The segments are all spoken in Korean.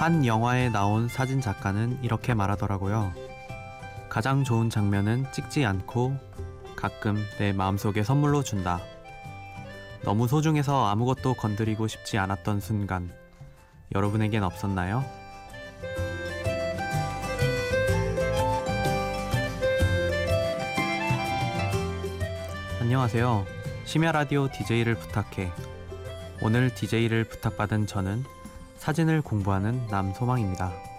한 영화에 나온 사진 작가는 이렇게 말하더라고요. 가장 좋은 장면은 찍지 않고 가끔 내 마음속에 선물로 준다. 너무 소중해서 아무것도 건드리고 싶지 않았던 순간, 여러분에겐 없었나요? 안녕하세요. 심야 라디오 DJ를 부탁해. 오늘 DJ를 부탁받은 저는 사진을 공부하는 남소망입니다.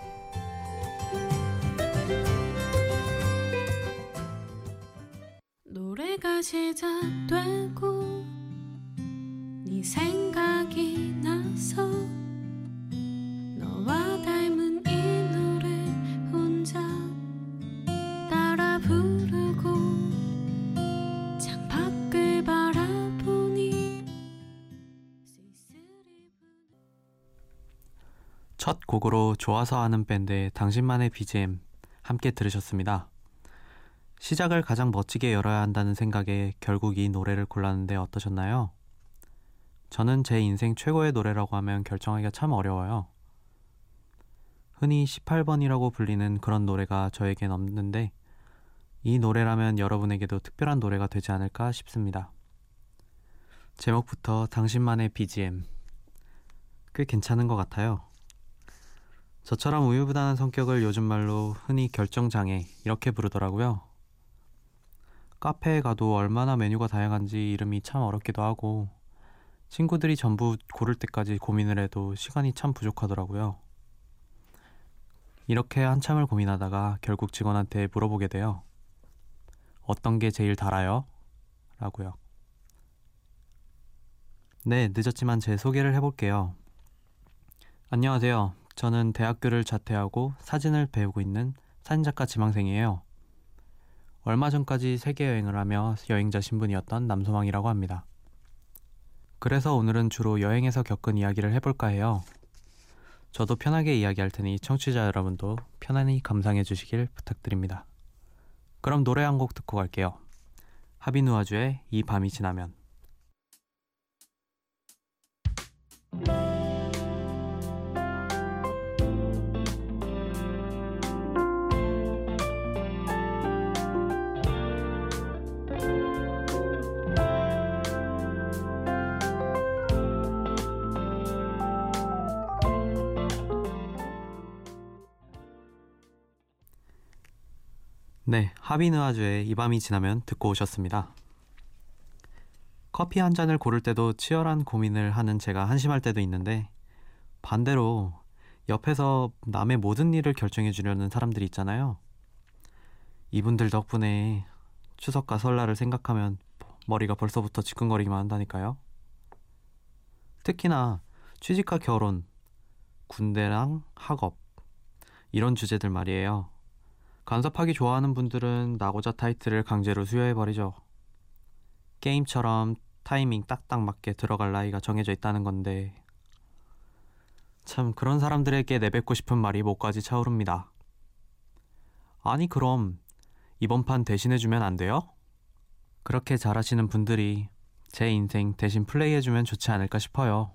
첫 곡으로 좋아서 하는 밴드의 당신만의 BGM 함께 들으셨습니다. 시작을 가장 멋지게 열어야 한다는 생각에 결국 이 노래를 골랐는데 어떠셨나요? 저는 제 인생 최고의 노래라고 하면 결정하기가 참 어려워요. 흔히 18번이라고 불리는 그런 노래가 저에겐 없는데 이 노래라면 여러분에게도 특별한 노래가 되지 않을까 싶습니다. 제목부터 당신만의 BGM 꽤 괜찮은 것 같아요. 저처럼 우유부단한 성격을 요즘 말로 흔히 결정장애 이렇게 부르더라고요. 카페에 가도 얼마나 메뉴가 다양한지 이름이 참 어렵기도 하고 친구들이 전부 고를 때까지 고민을 해도 시간이 참 부족하더라고요. 이렇게 한참을 고민하다가 결국 직원한테 물어보게 돼요. 어떤 게 제일 달아요? 라고요. 네, 늦었지만 제 소개를 해볼게요. 안녕하세요. 저는 대학교를 자퇴하고 사진을 배우고 있는 사진작가 지망생이에요. 얼마 전까지 세계 여행을 하며 여행자 신분이었던 남소망이라고 합니다. 그래서 오늘은 주로 여행에서 겪은 이야기를 해볼까 해요. 저도 편하게 이야기할 테니 청취자 여러분도 편안히 감상해 주시길 부탁드립니다. 그럼 노래 한 곡 듣고 갈게요. 하비누아주의 이 밤이 지나면 네, 하비누아주의 이 밤이 지나면 듣고 오셨습니다. 커피 한 잔을 고를 때도 치열한 고민을 하는 제가 한심할 때도 있는데 반대로 옆에서 남의 모든 일을 결정해 주려는 사람들이 있잖아요. 이분들 덕분에 추석과 설날을 생각하면 머리가 벌써부터 지끈거리기만 한다니까요. 특히나 취직과 결혼, 군대랑 학업 이런 주제들 말이에요. 간섭하기 좋아하는 분들은 나고자 타이틀을 강제로 수여해버리죠. 게임처럼 타이밍 딱딱 맞게 들어갈 나이가 정해져 있다는 건데 참 그런 사람들에게 내뱉고 싶은 말이 목까지 차오릅니다. 아니 그럼 이번 판 대신해주면 안 돼요? 그렇게 잘하시는 분들이 제 인생 대신 플레이해주면 좋지 않을까 싶어요.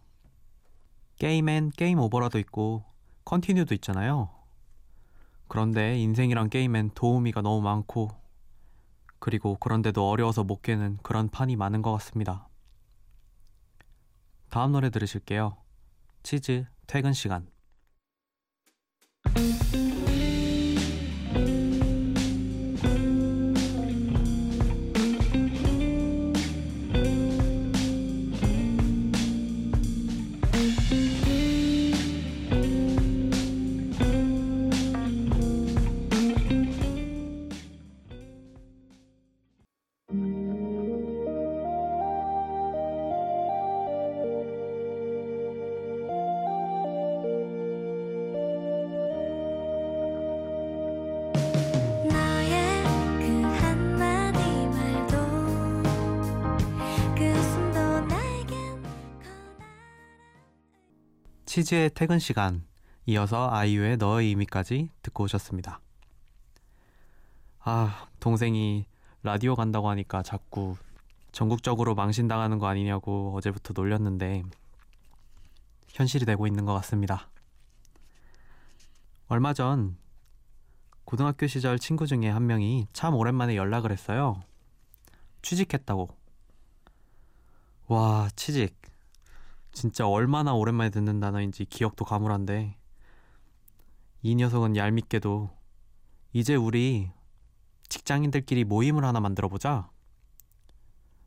게임엔 게임 오버라도 있고 컨티뉴도 있잖아요. 그런데 인생이란 게임엔 도우미가 너무 많고 그리고 그런데도 어려워서 못 깨는 그런 판이 많은 것 같습니다. 다음 노래 들으실게요. 치즈 퇴근 시간. 치즈의 퇴근 시간. 이어서 아이유의 너의 의미까지 듣고 오셨습니다. 아, 동생이 라디오 간다고 하니까 자꾸 전국적으로 망신당하는 거 아니냐고 어제부터 놀렸는데 현실이 되고 있는 것 같습니다. 얼마 전 고등학교 시절 친구 중에 한 명이 참 오랜만에 연락을 했어요. 취직했다고. 와, 취직. 진짜 얼마나 오랜만에 듣는 단어인지 기억도 가물한데 이 녀석은 얄밉게도 이제 우리 직장인들끼리 모임을 하나 만들어 보자.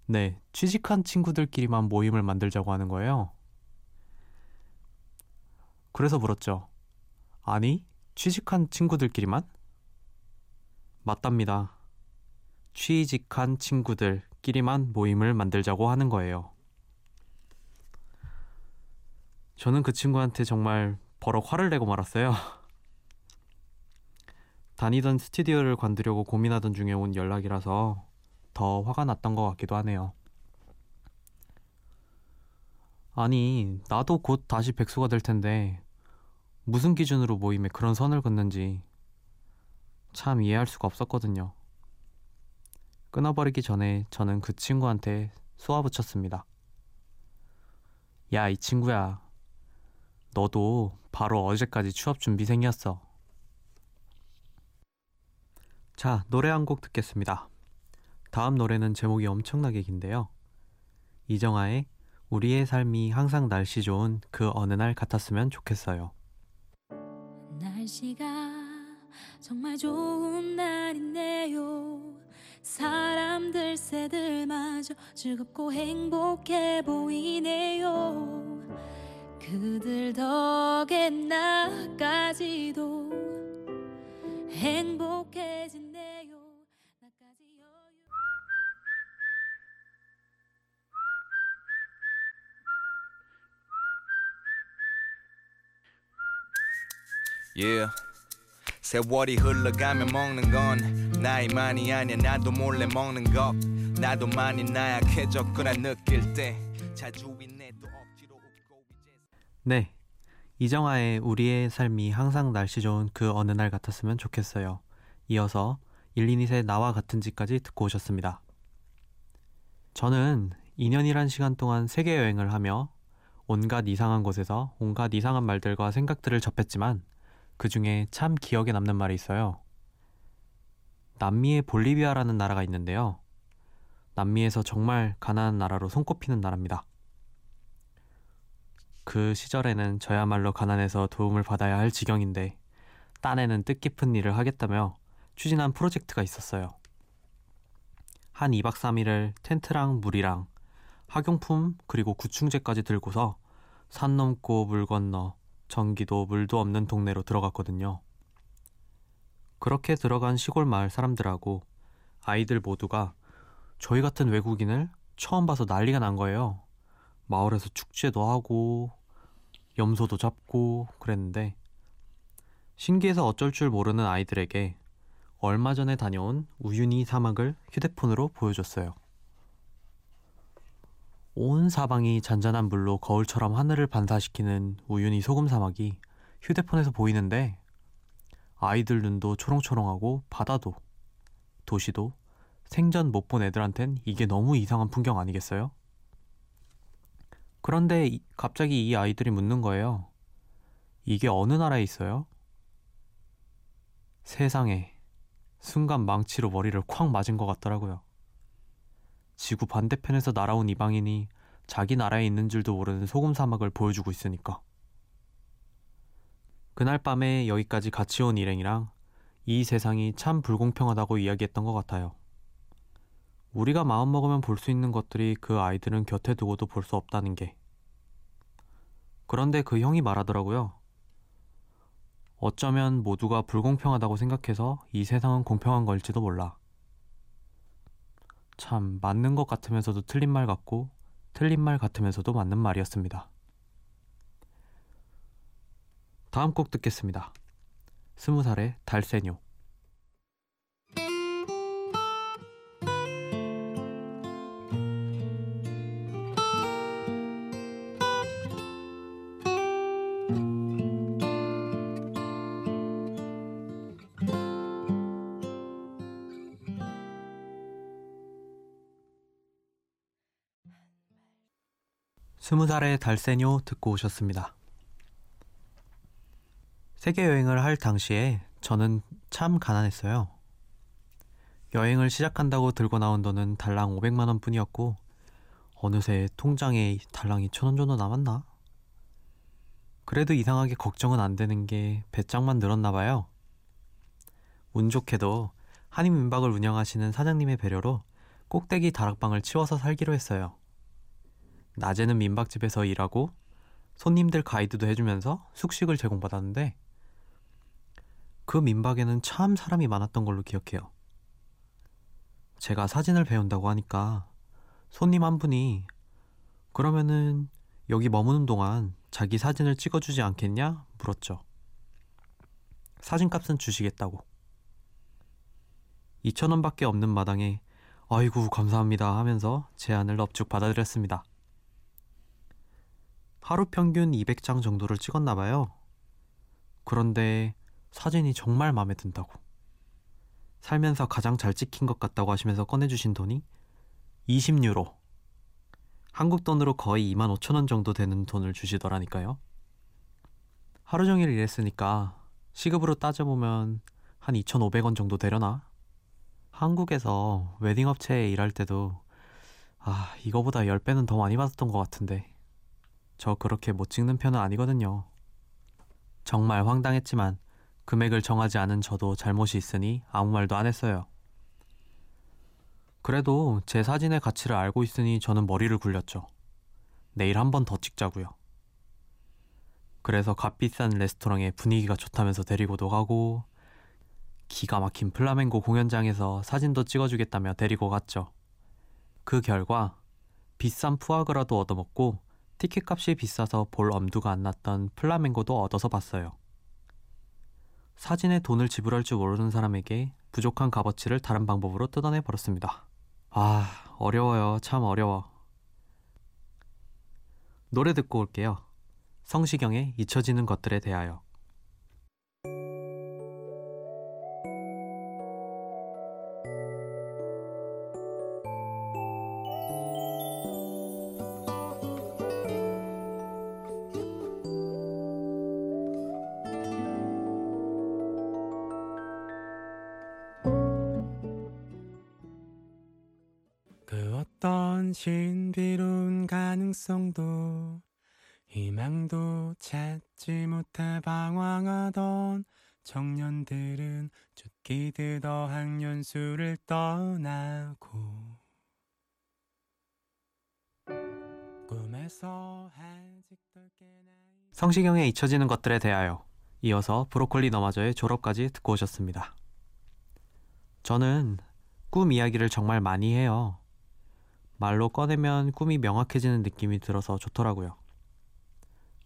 네, 취직한 친구들끼리만 모임을 만들자고 하는 거예요. 그래서 물었죠. 아니, 취직한 친구들끼리만? 맞답니다. 취직한 친구들끼리만 모임을 만들자고 하는 거예요. 저는 그 친구한테 정말 버럭 화를 내고 말았어요. 다니던 스튜디오를 관두려고 고민하던 중에 온 연락이라서 더 화가 났던 것 같기도 하네요. 아니, 나도 곧 다시 백수가 될 텐데 무슨 기준으로 모임에 그런 선을 긋는지 참 이해할 수가 없었거든요. 끊어버리기 전에 저는 그 친구한테 쏘아붙였습니다. 야, 이 친구야. 너도 바로 어제까지 취업 준비생이었어. 자, 노래 한 곡 듣겠습니다. 다음 노래는 제목이 엄청나게 긴데요. 이정아의 우리의 삶이 항상 날씨 좋은 그 어느 날 같았으면 좋겠어요. 날씨가 정말 좋은 날이네요. 사람들 새들마저 즐겁고 행복해 보이네요. 그들 덕에 나까지도 행복해지네요. 나까지 여유. Yeah. 세월이 흘러가며 먹는 건 나이만이 아니야 나도 몰래 먹는 것 나도 많이 나약해졌구나 느낄 때 자주 웃고 이제 네. 이정아의 우리의 삶이 항상 날씨 좋은 그 어느 날 같았으면 좋겠어요. 이어서 122의 나와 같은 집까지 듣고 오셨습니다. 저는 2년이란 시간 동안 세계 여행을 하며 온갖 이상한 곳에서 온갖 이상한 말들과 생각들을 접했지만 그 중에 참 기억에 남는 말이 있어요. 남미의 볼리비아라는 나라가 있는데요. 남미에서 정말 가난한 나라로 손꼽히는 나라입니다. 그 시절에는 저야말로 가난해서 도움을 받아야 할 지경인데 딴에는 뜻깊은 일을 하겠다며 추진한 프로젝트가 있었어요. 한 2박 3일을 텐트랑 물이랑 학용품 그리고 구충제까지 들고서 산 넘고 물 건너 전기도 물도 없는 동네로 들어갔거든요. 그렇게 들어간 시골 마을 사람들하고 아이들 모두가 저희 같은 외국인을 처음 봐서 난리가 난 거예요. 마을에서 축제도 하고 염소도 잡고 그랬는데 신기해서 어쩔 줄 모르는 아이들에게 얼마 전에 다녀온 우유니 사막을 휴대폰으로 보여줬어요. 온 사방이 잔잔한 물로 거울처럼 하늘을 반사시키는 우유니 소금 사막이 휴대폰에서 보이는데 아이들 눈도 초롱초롱하고 바다도 도시도 생전 못 본 애들한텐 이게 너무 이상한 풍경 아니겠어요? 그런데 이- 갑자기 이 아이들이 묻는 거예요. 이게 어느 나라에 있어요? 세상에 순간 망치로 머리를 콱 맞은 것 같더라고요. 지구 반대편에서 날아온 이방인이 자기 나라에 있는 줄도 모르는 소금 사막을 보여주고 있으니까. 그날 밤에 여기까지 같이 온 일행이랑 이 세상이 참 불공평하다고 이야기했던 것 같아요. 우리가 마음먹으면 볼 수 있는 것들이 그 아이들은 곁에 두고도 볼 수 없다는 게. 그런데 그 형이 말하더라고요. 어쩌면 모두가 불공평하다고 생각해서 이 세상은 공평한 걸지도 몰라. 참 맞는 것 같으면서도 틀린 말 같고 틀린 말 같으면서도 맞는 말이었습니다. 다음 곡 듣겠습니다. 스무 살의 달세뇨. 스무 살의 달세뇨 듣고 오셨습니다. 세계 여행을 할 당시에 저는 참 가난했어요. 여행을 시작한다고 들고 나온 돈은 달랑 500만 원 뿐이었고 어느새 통장에 달랑 2천 원 정도 남았나? 그래도 이상하게 걱정은 안 되는 게 배짱만 늘었나 봐요. 운 좋게도 한인 민박을 운영하시는 사장님의 배려로 꼭대기 다락방을 치워서 살기로 했어요. 낮에는 민박집에서 일하고 손님들 가이드도 해주면서 숙식을 제공받았는데 그 민박에는 참 사람이 많았던 걸로 기억해요. 제가 사진을 배운다고 하니까 손님 한 분이 그러면은 여기 머무는 동안 자기 사진을 찍어주지 않겠냐? 물었죠. 사진값은 주시겠다고. 2천원밖에 없는 마당에 아이고 감사합니다 하면서 제안을 넙죽 받아들였습니다. 하루 평균 200장 정도를 찍었나 봐요. 그런데 사진이 정말 마음에 든다고. 살면서 가장 잘 찍힌 것 같다고 하시면서 꺼내주신 돈이 20유로. 한국 돈으로 거의 2만 5천 원 정도 되는 돈을 주시더라니까요. 하루 종일 일했으니까 시급으로 따져보면 한 2,500원 정도 되려나? 한국에서 웨딩 업체에 일할 때도 아, 이거보다 10배는 더 많이 받았던 것 같은데. 저 그렇게 못 찍는 편은 아니거든요. 정말 황당했지만 금액을 정하지 않은 저도 잘못이 있으니 아무 말도 안 했어요. 그래도 제 사진의 가치를 알고 있으니 저는 머리를 굴렸죠. 내일 한 번 더 찍자고요. 그래서 값비싼 레스토랑에 분위기가 좋다면서 데리고도 가고 기가 막힌 플라멩고 공연장에서 사진도 찍어주겠다며 데리고 갔죠. 그 결과 비싼 푸아그라도 얻어먹고 티켓값이 비싸서 볼 엄두가 안 났던 플라멩고도 얻어서 봤어요. 사진에 돈을 지불할 줄 모르는 사람에게 부족한 값어치를 다른 방법으로 뜯어내 버렸습니다. 아, 어려워요. 참 어려워. 노래 듣고 올게요. 성시경의 잊혀지는 것들에 대하여. 신비로운 가능성도 희망도 찾지 못해 방황하던 청년들은 쫓기듯 어학연수를 떠나고 꿈에서 아직도 깨나 성시경의 잊혀지는 것들에 대하여 이어서 브로콜리 너마저의 졸업까지 듣고 오셨습니다. 저는 꿈 이야기를 정말 많이 해요. 말로 꺼내면 꿈이 명확해지는 느낌이 들어서 좋더라고요.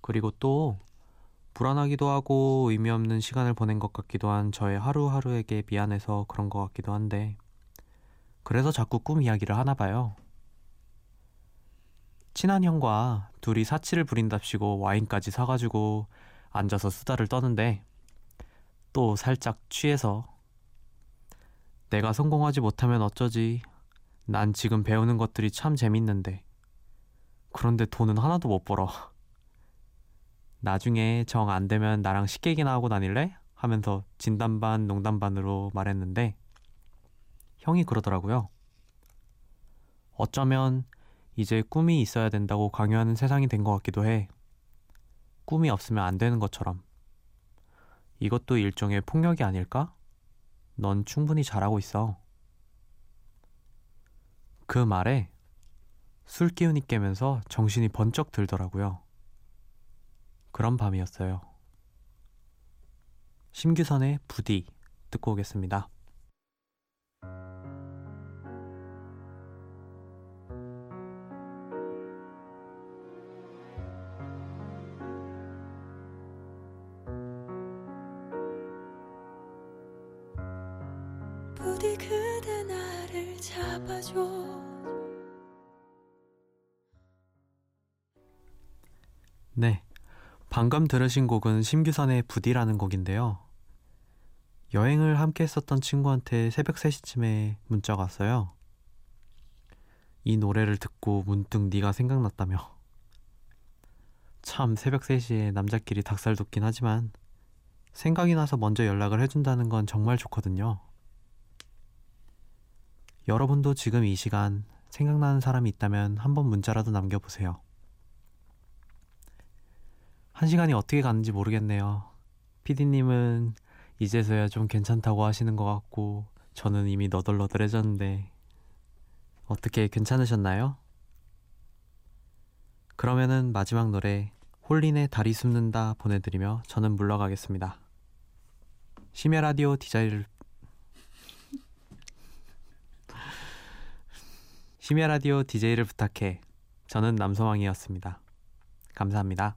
그리고 또 불안하기도 하고 의미 없는 시간을 보낸 것 같기도 한 저의 하루하루에게 미안해서 그런 것 같기도 한데 그래서 자꾸 꿈 이야기를 하나 봐요. 친한 형과 둘이 사치를 부린답시고 와인까지 사가지고 앉아서 수다를 떠는데 또 살짝 취해서 내가 성공하지 못하면 어쩌지 난 지금 배우는 것들이 참 재밌는데 그런데 돈은 하나도 못 벌어 나중에 정 안 되면 나랑 식객이나 하고 다닐래? 하면서 진담반 농담반으로 말했는데 형이 그러더라고요 어쩌면 이제 꿈이 있어야 된다고 강요하는 세상이 된 것 같기도 해. 꿈이 없으면 안 되는 것처럼. 이것도 일종의 폭력이 아닐까? 넌 충분히 잘하고 있어. 그 말에 술 기운이 깨면서 정신이 번쩍 들더라고요. 그런 밤이었어요. 심규선의 부디 듣고 오겠습니다. 부디 그대 나를 잡아줘 네. 방금 들으신 곡은 심규선의 부디라는 곡인데요. 여행을 함께 했었던 친구한테 새벽 3시쯤에 문자가 왔어요. 이 노래를 듣고 문득 네가 생각났다며. 참 새벽 3시에 남자끼리 닭살 돋긴 하지만 생각이 나서 먼저 연락을 해준다는 건 정말 좋거든요. 여러분도 지금 이 시간 생각나는 사람이 있다면 한번 문자라도 남겨보세요. 한 시간이 어떻게 갔는지 모르겠네요. 피디님은 이제서야 좀 괜찮다고 하시는 것 같고, 저는 이미 너덜너덜해졌는데, 어떻게 괜찮으셨나요? 그러면은 마지막 노래, 홀린의 다리 숨는다 보내드리며 저는 물러가겠습니다. 심야 라디오 디자이 심야 라디오 DJ를 부탁해. 저는 남서왕이었습니다. 감사합니다.